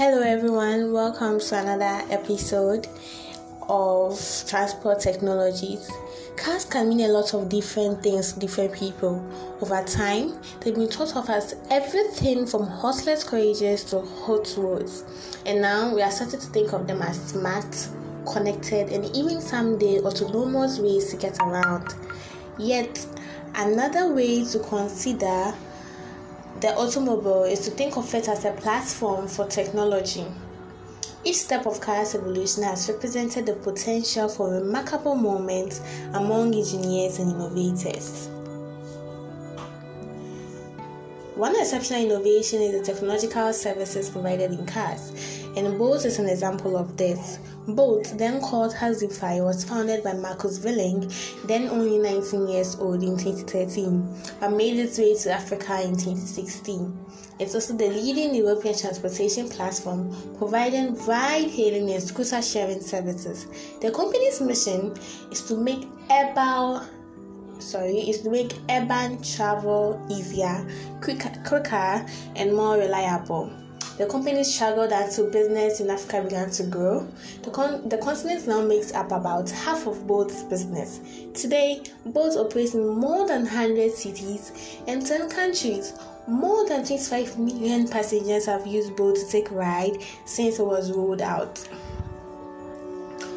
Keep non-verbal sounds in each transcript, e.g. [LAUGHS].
Hello, everyone. Welcome to another episode of Transport Technologies. Cars can mean a lot of different things to different people. Over time, they've been thought of as everything from horseless carriages to hot rods. And now we are starting to think of them as smart, connected, and even someday autonomous ways to get around. Yet, another way to consider the automobile is to think of it as a platform for technology. Each step of car's evolution has represented the potential for remarkable moments among engineers and innovators. One exceptional innovation is the technological services provided in cars, and Bolt is an example of this. Bolt, then called Taxify, was founded by Markus Villig, then only 19 years old in 2013, but made its way to Africa in 2016. It's also the leading European transportation platform providing ride hailing and scooter sharing services. The company's mission is to make urban sorry is to make urban travel easier, quicker, quicker and more reliable. The company struggled until business in Africa began to grow. The, con- the continent now makes up about half of Bolt's business. Today, Bolt operates in more than 100 cities and 10 countries. More than 25 million passengers have used Bolt to take ride since it was rolled out.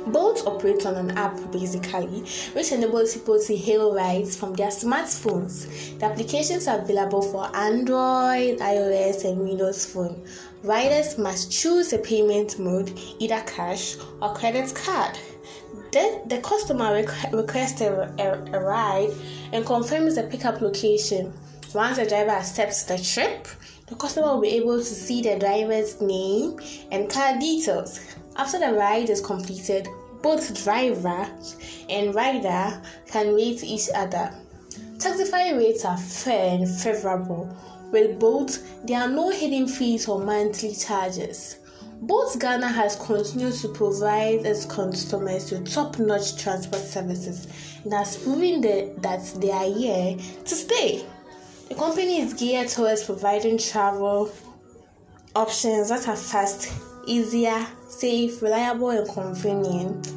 Bolt operates on an app basically, which enables people to hail rides from their smartphones. The applications are available for Android, iOS, and Windows Phone. Riders must choose a payment mode, either cash or credit card. Then the customer requests a, a, a ride and confirms the pickup location. Once the driver accepts the trip, the customer will be able to see the driver's name and car details. After the ride is completed, both driver and rider can rate each other. Taxify rates are fair and favorable. With Bolt, there are no hidden fees or monthly charges. Bolt Ghana has continued to provide its customers with top notch transport services and has proven that they are here to stay. The company is geared towards providing travel options that are fast, easier, safe, reliable, and convenient.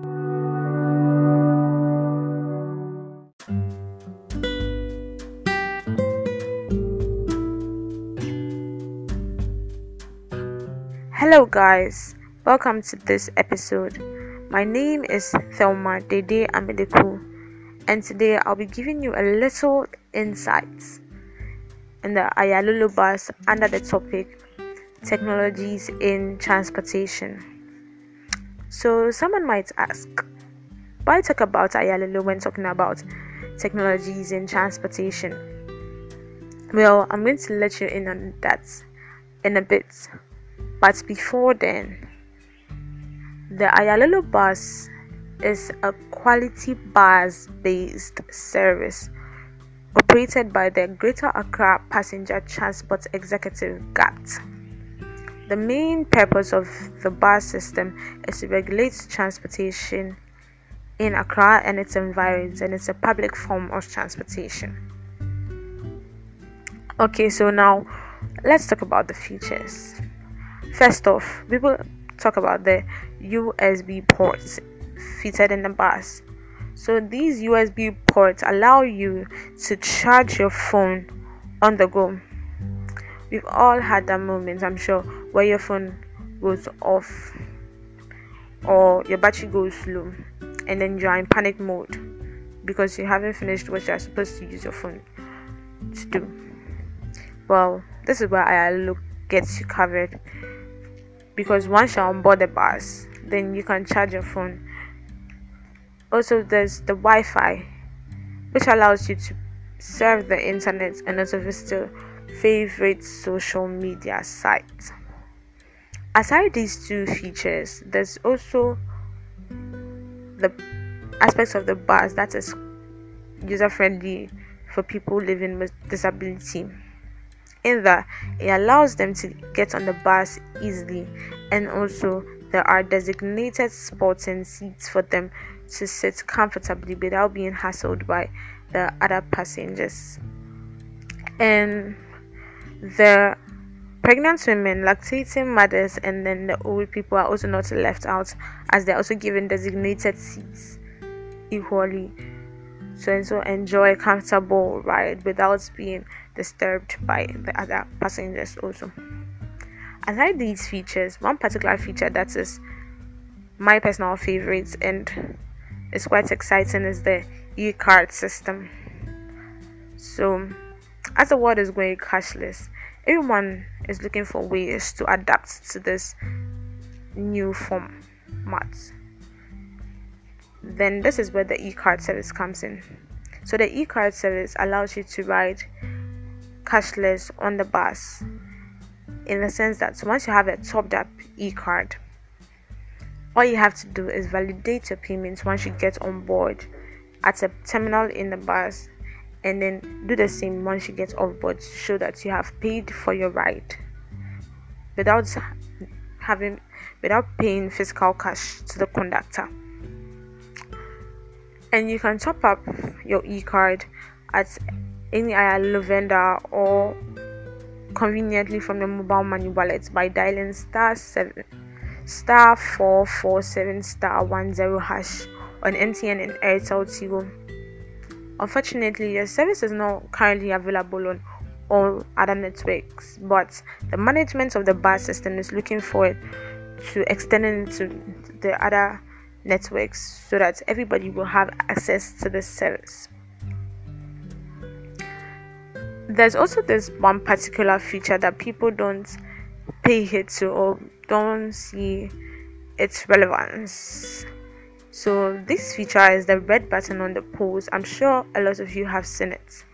Hello, guys, welcome to this episode. My name is Thelma Dede Amideku, and today I'll be giving you a little insights in the Aayalolo bus under the topic technologies in transportation. So, someone might ask, why talk about Aayalolo when talking about technologies in transportation? Well, I'm going to let you in on that in a bit. But before then, the Aayalolo bus is a quality bus based service operated by the Greater Accra Passenger Transport Executive GAPTE. The main purpose of the bus system is to regulate transportation in Accra and its environs, and it's a public form of transportation. Okay, so now let's talk about the features. First off, we will talk about the USB ports fitted in the bus. So these USB ports allow you to charge your phone on the go. We've all had that moment, I'm sure, where your phone goes off or your battery goes low and then you're in panic mode because you haven't finished what you're supposed to use your phone to do. Well, this is where I look gets you covered because once you're on board the bus, then you can charge your phone. Also, there's the Wi Fi, which allows you to surf the internet and also visit your favorite social media sites. Aside these two features, there's also the aspects of the bus that is user friendly for people living with disability. In that it allows them to get on the bus easily and also there are designated spots and seats for them to sit comfortably without being hassled by the other passengers. And the pregnant women, lactating mothers, and then the old people are also not left out as they're also given designated seats equally to also enjoy a comfortable ride without being disturbed by the other passengers also. Aside these features, one particular feature that is my personal favorite and is quite exciting is the e-card system. So as the world is going cashless, everyone is looking for ways to adapt to this new format. Then this is where the e-card service comes in. So the e-card service allows you to ride cashless on the bus in the sense that once you have a topped up e-card all you have to do is validate your payments once you get on board at a terminal in the bus and then do the same once you get off board to show that you have paid for your ride without having without paying physical cash to the conductor and you can top up your e-card at any ILO vendor or conveniently from your mobile money wallet by dialing star 7 star 447 star 10 hash on MTN and Airtel Tigo. Unfortunately, the service is not currently available on all other networks, but the management of the bus system is looking forward to extending it to the other networks so that everybody will have access to this service. There's also this one particular feature that people don't pay heed to or don't see its relevance. So, this feature is the red button on the post. I'm sure a lot of you have seen it.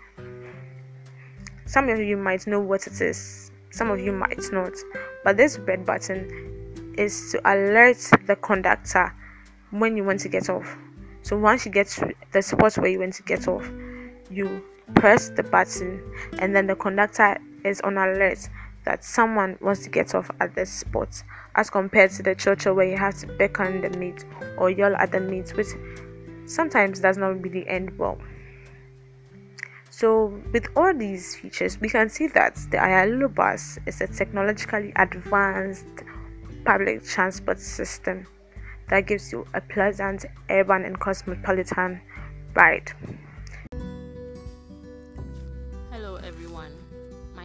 Some of you might know what it is, some of you might not. But this red button is to alert the conductor when you want to get off. So once you get to the spot where you want to get off, you press the button and then the conductor is on alert that someone wants to get off at this spot as compared to the church where you have to beckon the mate or yell at the mate which sometimes does not really end well so with all these features we can see that the Aayalolo bus is a technologically advanced public transport system that gives you a pleasant urban and cosmopolitan ride.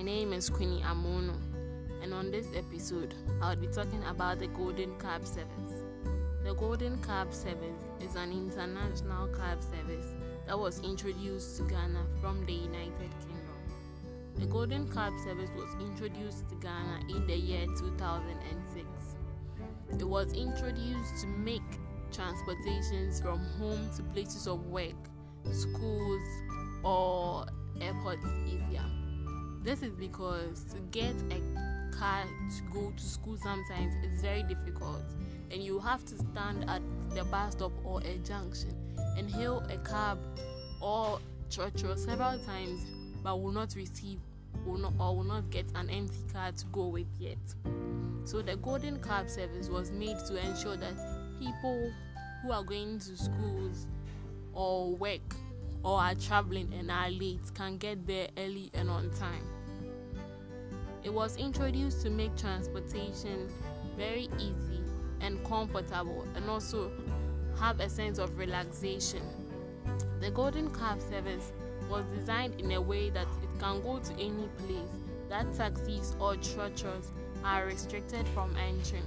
Name is Queenie Amono, and on this episode, I'll be talking about the Golden Cab Service. The Golden Cab Service is an international cab service that was introduced to Ghana from the United Kingdom. The Golden Cab Service was introduced to Ghana in the year 2006. It was introduced to make transportations from home to places of work, schools, or airports easier. This is because to get a car to go to school sometimes is very difficult, and you have to stand at the bus stop or a junction and hail a cab or trotro several times, but will not receive will not, or will not get an empty car to go with yet. So the Golden Cab service was made to ensure that people who are going to schools or work or are traveling and are late can get there early and on time. It was introduced to make transportation very easy and comfortable and also have a sense of relaxation. The Golden Cab service was designed in a way that it can go to any place that taxis or trotros are restricted from entering.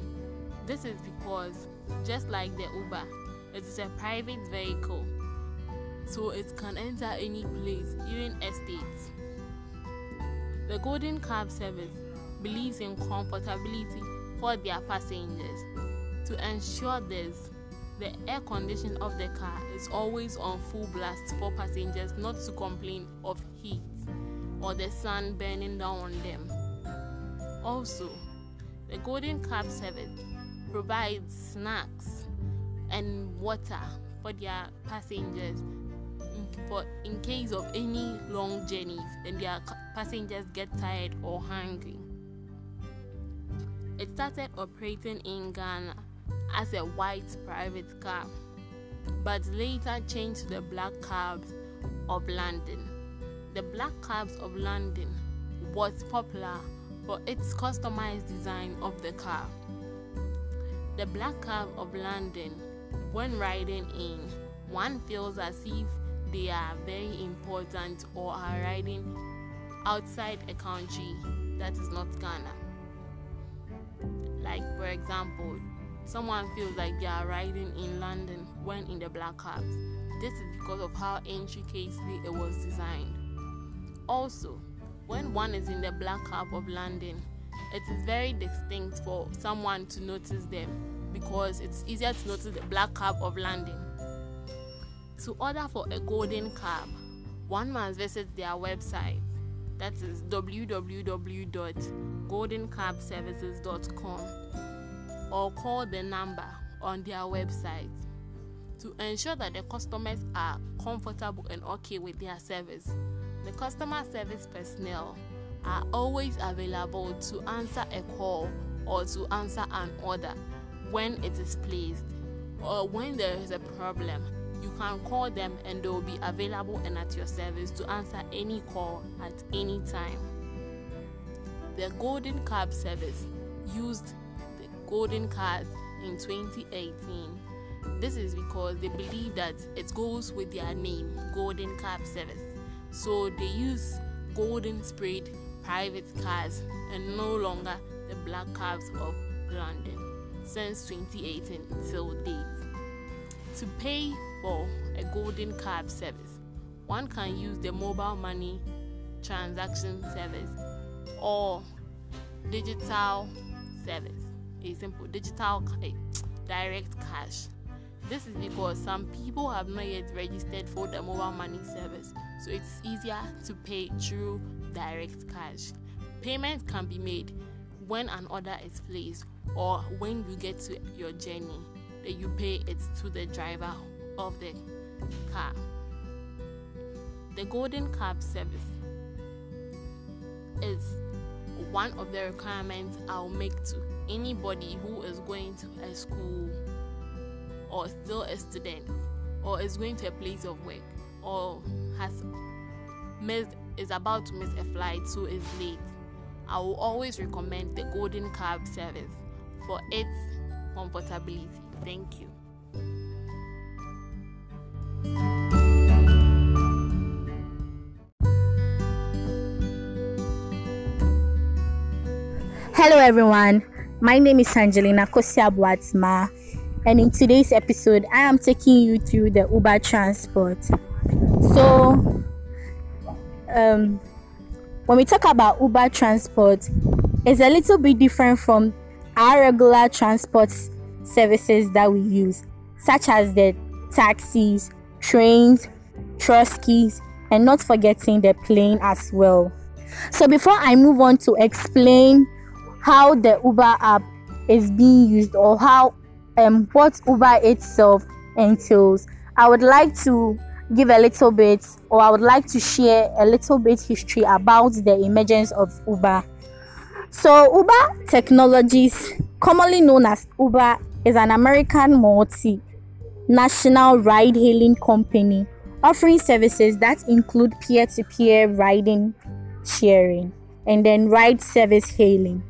This is because, just like the Uber, it is a private vehicle, so it can enter any place, even estates. The Golden Cab service believes in comfortability for their passengers. To ensure this, the air condition of the car is always on full blast for passengers not to complain of heat or the sun burning down on them. Also, the Golden Cab service provides snacks and water for their passengers for in case of any long journeys and their passengers get tired or hungry. It started operating in Ghana as a white private car, but later changed to the black cabs of London. The black cabs of London was popular for its customized design of the car. The Black Cab of London, when riding in, one feels as if they are very important or are riding outside a country that is not Ghana. Like, for example, someone feels like they are riding in London when in the black cabs. This is because of how intricately it was designed. Also, when one is in the black cab of London, it is very distinct for someone to notice them because it's easier to notice the black cab of London. To order for a golden cab, one must visit their website that is www.goldencabservices.com or call the number on their website to ensure that the customers are comfortable and okay with their service. The customer service personnel are always available to answer a call or to answer an order when it is placed or when there is a problem you can call them and they will be available and at your service to answer any call at any time. The Golden Cab service used the Golden Card in 2018. This is because they believe that it goes with their name, Golden Cab service. So they use golden sprayed private cars and no longer the black cabs of London since 2018 till date. To pay for a golden card service. One can use the mobile money transaction service or digital service, a simple digital eh, direct cash. This is because some people have not yet registered for the mobile money service, so it's easier to pay through direct cash. Payment can be made when an order is placed or when you get to your journey that you pay it to the driver of the car. The Golden Cab service is one of the requirements I'll make to anybody who is going to a school or still a student or is going to a place of work or has missed is about to miss a flight so is late. I will always recommend the Golden Cab service for its comfortability. Thank you. Hello, everyone. My name is Angelina Kosia Boatsma, and in today's episode, I am taking you through the Uber transport. So, um, when we talk about Uber transport, it's a little bit different from our regular transport services that we use, such as the taxis, trains, truskies, and not forgetting the plane as well. So, before I move on to explain how the Uber app is being used or how um what Uber itself entails. I would like to give a little bit or I would like to share a little bit history about the emergence of Uber. So Uber Technologies, commonly known as Uber, is an American multi national ride hailing company offering services that include peer to peer riding sharing and then ride service hailing.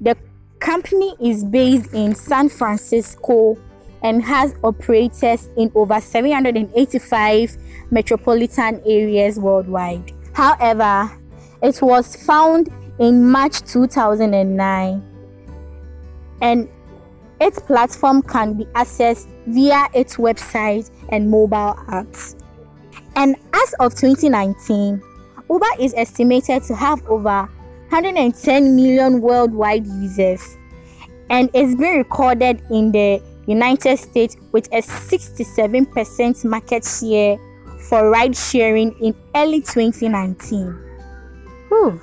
The company is based in San Francisco and has operators in over 785 metropolitan areas worldwide. However, it was found in March 2009 and its platform can be accessed via its website and mobile apps. And as of 2019, Uber is estimated to have over 110 million worldwide users and it's been recorded in the United States with a 67% market share for ride sharing in early 2019. Whew. Hmm.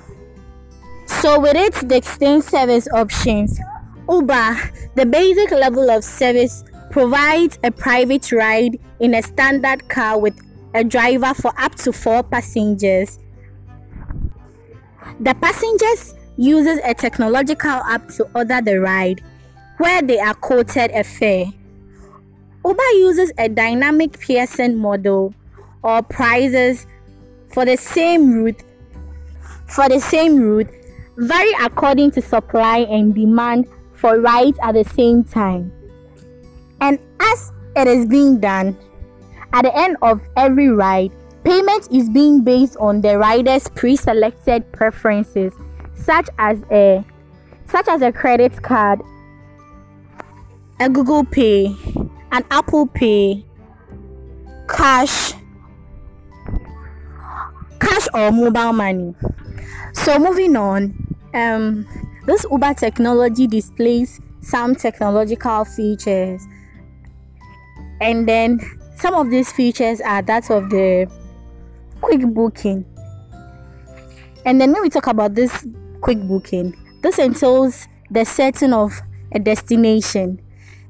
So, with its distinct service options, Uber, the basic level of service, provides a private ride in a standard car with a driver for up to four passengers the passengers uses a technological app to order the ride, where they are quoted a fare. Uber uses a dynamic pricing model or prices for the same route for the same route vary according to supply and demand for rides at the same time. And as it is being done, at the end of every ride, payment is being based on the rider's pre-selected preferences, such as a such as a credit card, a Google Pay, an Apple Pay, cash, cash or mobile money. So moving on, um, this Uber technology displays some technological features, and then some of these features are that of the quick booking. And then when we talk about this quick booking, this entails the setting of a destination.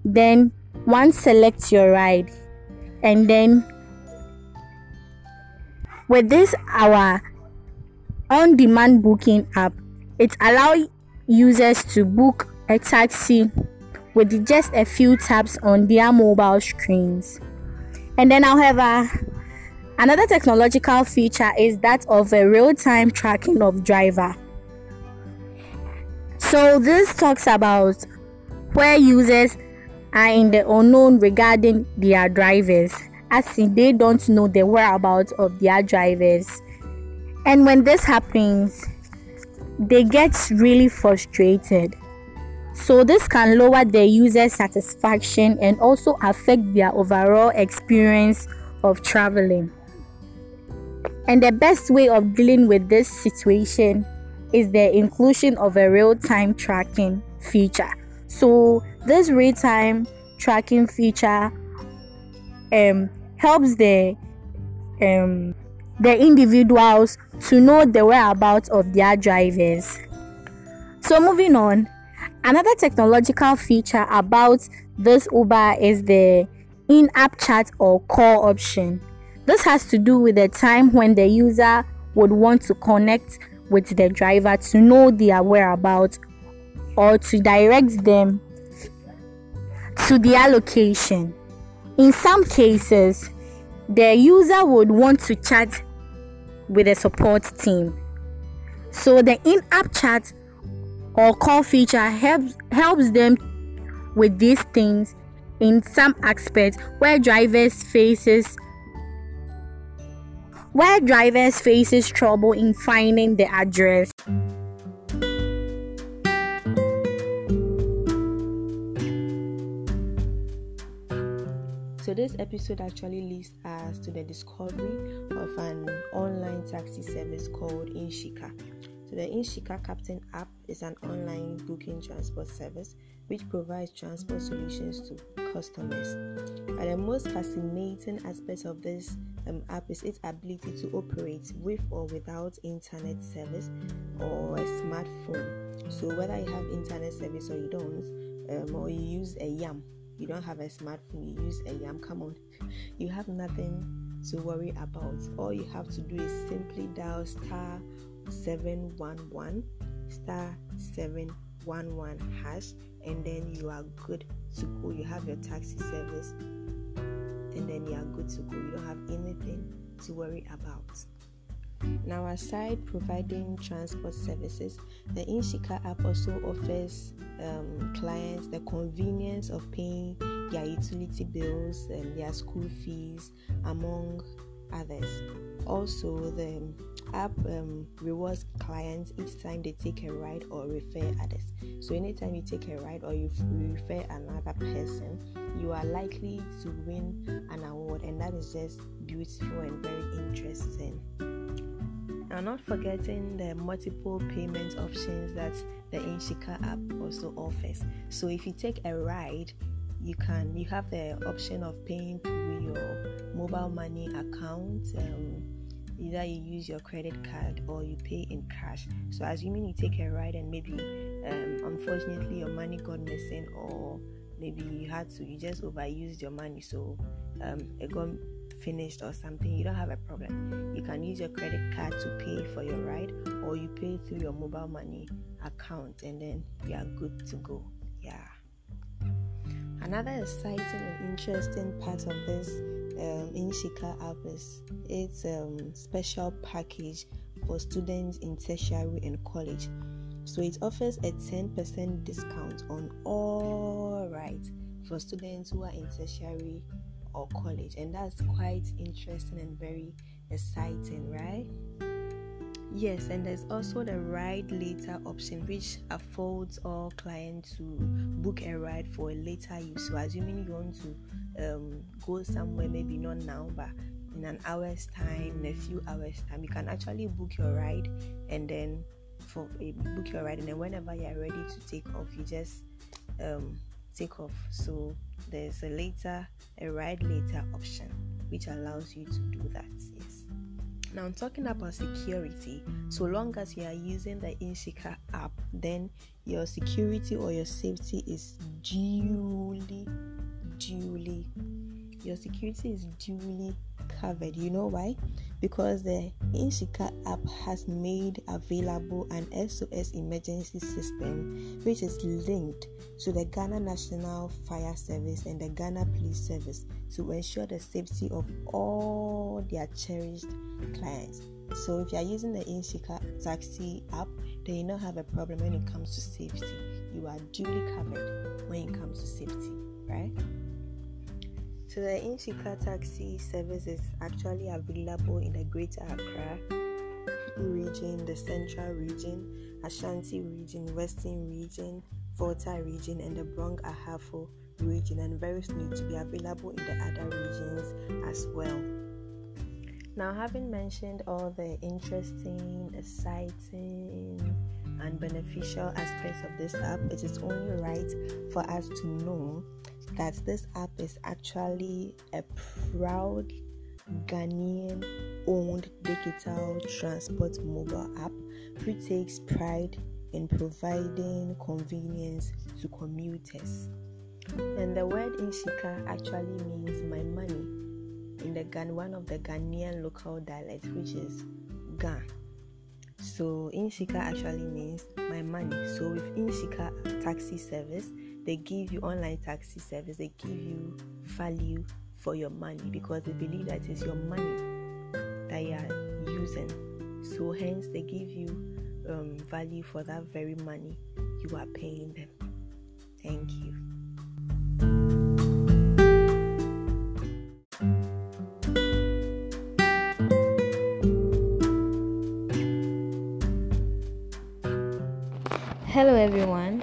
Then one selects your ride, and then with this our on-demand booking app, it allows users to book a taxi with just a few taps on their mobile screens. And then, however, another technological feature is that of a real-time tracking of driver. So this talks about where users are in the unknown regarding their drivers, as in they don't know the whereabouts of their drivers. And when this happens, they get really frustrated. So, this can lower their user satisfaction and also affect their overall experience of traveling. And the best way of dealing with this situation is the inclusion of a real time tracking feature. So, this real time tracking feature um, helps the um, the individuals to know the whereabouts of their drivers. So, moving on, another technological feature about this Uber is the in app chat or call option. This has to do with the time when the user would want to connect with the driver to know their whereabouts or to direct them to their location. In some cases, the user would want to chat with a support team. So the in-app chat or call feature helps helps them with these things in some aspects where drivers faces where drivers faces trouble in finding the address. This episode actually leads us to the discovery of an online taxi service called Inshika. So, the Inshika Captain app is an online booking transport service which provides transport solutions to customers. And the most fascinating aspect of this um, app is its ability to operate with or without internet service or a smartphone. So, whether you have internet service or you don't, um, or you use a YAM you don't have a smartphone, you use a YAM, come on, you have nothing to worry about. All you have to do is simply dial star 711 star 711 hash and then you are good to go. You have your taxi service and then you are good to go. You don't have anything to worry about. Now, aside providing transport services, the Inshika app also offers um, clients the convenience of paying their utility bills and their school fees, among others. Also, the app um, rewards clients each time they take a ride or refer others. So, anytime you take a ride or you refer another person, you are likely to win an award, and that is just beautiful and very interesting. Now, not forgetting the multiple payment options that the Inshika app also offers. So, if you take a ride, you can you have the option of paying through your mobile money account. Um, either you use your credit card or you pay in cash. So, assuming you take a ride and maybe um, unfortunately your money got missing or maybe you had to you just overused your money so um, it got finished or something, you don't have a problem. You can use your credit card to pay for your ride or you pay through your mobile money account and then you are good to go. Yeah. Another exciting and interesting part of this um, Inshika app is its um, special package for students in tertiary and college. So it offers a 10% discount on all rides for students who are in tertiary or college, and that's quite interesting and very exciting, right? Yes, and there's also the ride later option, which affords all clients to book a ride for a later use. So, assuming you want to um, go somewhere, maybe not now, but in an hour's time, in a few hours' time, you can actually book your ride and then for a book your ride, and then whenever you are ready to take off, you just um, take off. So, there's a later, a ride later option, which allows you to do that. Yes. Now, I'm talking about security. So long as you are using the Inshika app, then your security or your safety is duly, duly, your security is duly covered. You know why? Because the Inshika app has made available an SOS emergency system which is linked to the Ghana National Fire Service and the Ghana Police Service to ensure the safety of all their cherished clients. So if you are using the Inshika taxi app, then you don't have a problem when it comes to safety. You are duly covered when it comes to safety, right? So the Inshika taxi service is actually available in the Greater Accra region, the Central region, Ashanti region, Western region, Volta region, and the Brong Ahafo region, and very soon to be available in the other regions as well. Now, having mentioned all the interesting, exciting, and beneficial aspects of this app, it is only right for us to know that this app is actually a proud Ghanaian owned digital transport mobile app which takes pride in providing convenience to commuters. And the word Inshika actually means my money in the Ghan, one of the Ghanaian local dialects, which is Ga. So Inshika actually means my money. So with Inshika taxi service, they give you online taxi service, they give you value for your money because they believe that it's your money that you are using. So hence they give you um, value for that very money you are paying them. Thank you. Everyone.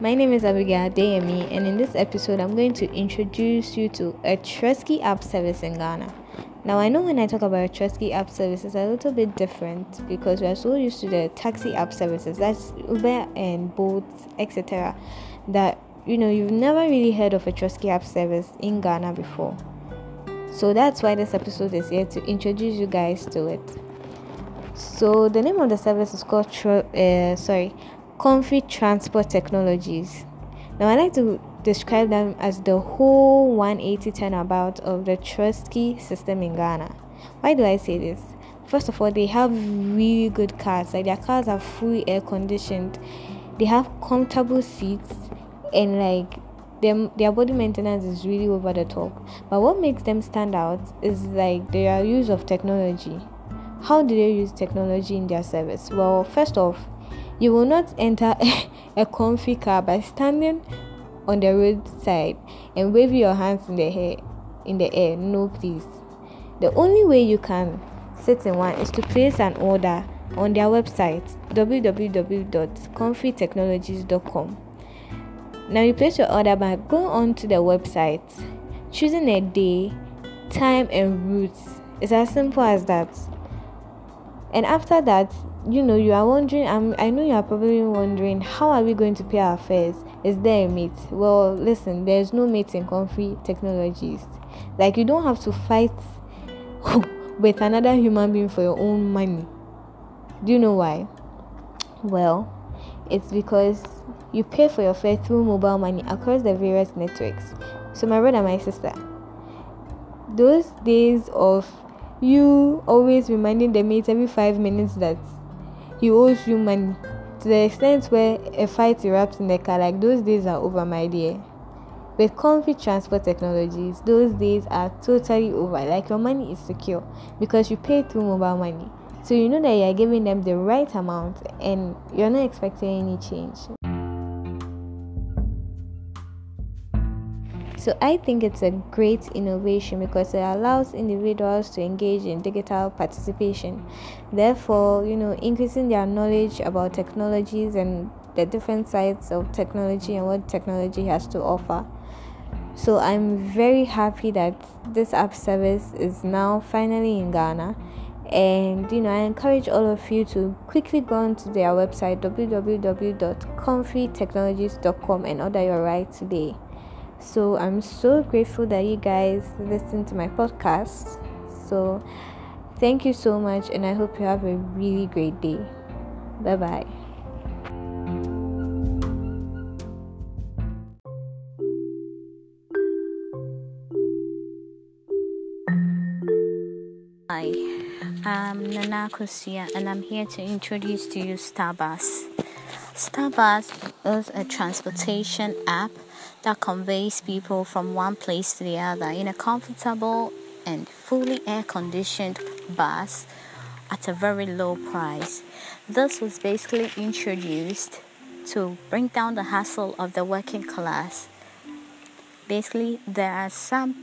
My name is Abigail Deyemi, and in this episode, I'm going to introduce you to a Tresky app service in Ghana. Now, I know when I talk about Tresky app service, it's a little bit different because we are so used to the taxi app services, that's Uber and Bolt, etc. That you know you've never really heard of a Tresky app service in Ghana before. So that's why this episode is here to introduce you guys to it. So the name of the service is called uh, sorry, Comfy Transport Technologies. Now I like to describe them as the whole 180 turnabout of the Tresky system in Ghana. Why do I say this? First of all, they have really good cars. Like their cars are fully air conditioned. They have comfortable seats and like their, their body maintenance is really over the top. But what makes them stand out is like their use of technology how do they use technology in their service? Well, first off, you will not enter [LAUGHS] a comfy car by standing on the roadside and waving your hands in the air. In the air, no, please. The only way you can sit in one is to place an order on their website www.comfytechnologies.com. Now you place your order by going on to the website, choosing a day, time, and route. It's as simple as that and after that you know you are wondering I'm, i know you are probably wondering how are we going to pay our fares? Is there a mate well listen there's no mate in comfy technologies. Like you don't have to fight [LAUGHS] with another human being for your own money. Do you know why? Well it's because you pay for your fare through mobile money across the various networks. So my brother my sister those days of you always reminding the mate every five minutes that he owes you money. To the extent where a fight erupts in the car like those days are over my dear. With comfy transport technologies those days are totally over. Like your money is secure because you pay through mobile money. So you know that you're giving them the right amount and you're not expecting any change. So I think it's a great innovation because it allows individuals to engage in digital participation. Therefore, you know, increasing their knowledge about technologies and the different sides of technology and what technology has to offer. So I'm very happy that this app service is now finally in Ghana. And you know, I encourage all of you to quickly go onto their website www.comfytechnologies.com and order your ride today. So I'm so grateful that you guys listen to my podcast. So thank you so much, and I hope you have a really great day. Bye bye. Hi, I'm Nana Kosia, and I'm here to introduce to you Starbus. Starbus is a transportation app that conveys people from one place to the other in a comfortable and fully air conditioned bus at a very low price. This was basically introduced to bring down the hassle of the working class. Basically, there are some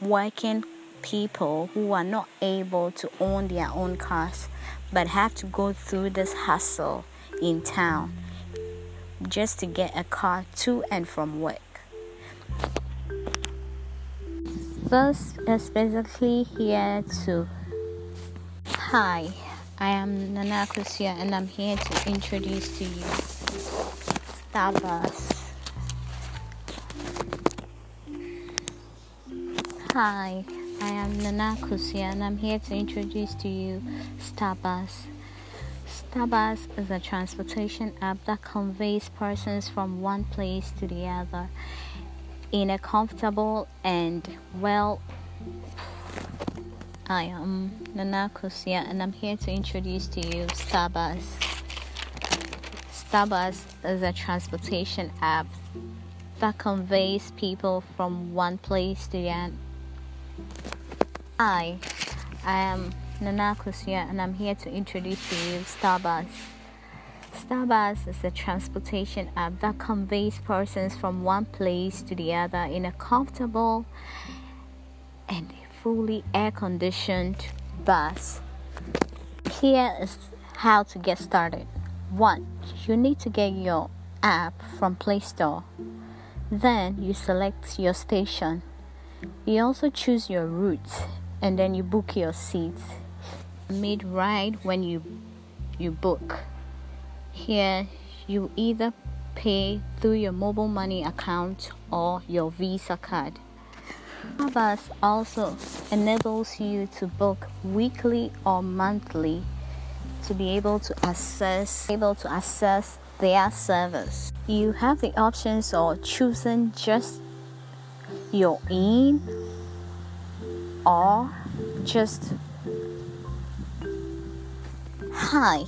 working people who are not able to own their own cars but have to go through this hassle in town just to get a car to and from work. First, is basically here to. Hi, I am Nana Kusia and I'm here to introduce to you Starbus. Hi, I am Nana Kusia and I'm here to introduce to you Starbus. Starbus is a transportation app that conveys persons from one place to the other in a comfortable and well. I am Nana Kusia and I'm here to introduce to you Starbus. Starbus is a transportation app that conveys people from one place to the other. I, I am Nana Kusia and I'm here to introduce to you Starbus. Starbus is a transportation app that conveys persons from one place to the other in a comfortable and fully air conditioned bus. Here is how to get started. 1. You need to get your app from Play Store. Then you select your station. You also choose your route and then you book your seats. Mid right when you you book. Here, you either pay through your mobile money account or your Visa card. Starbus also enables you to book weekly or monthly to be able to access able to access their service. You have the options of choosing just your in or just hi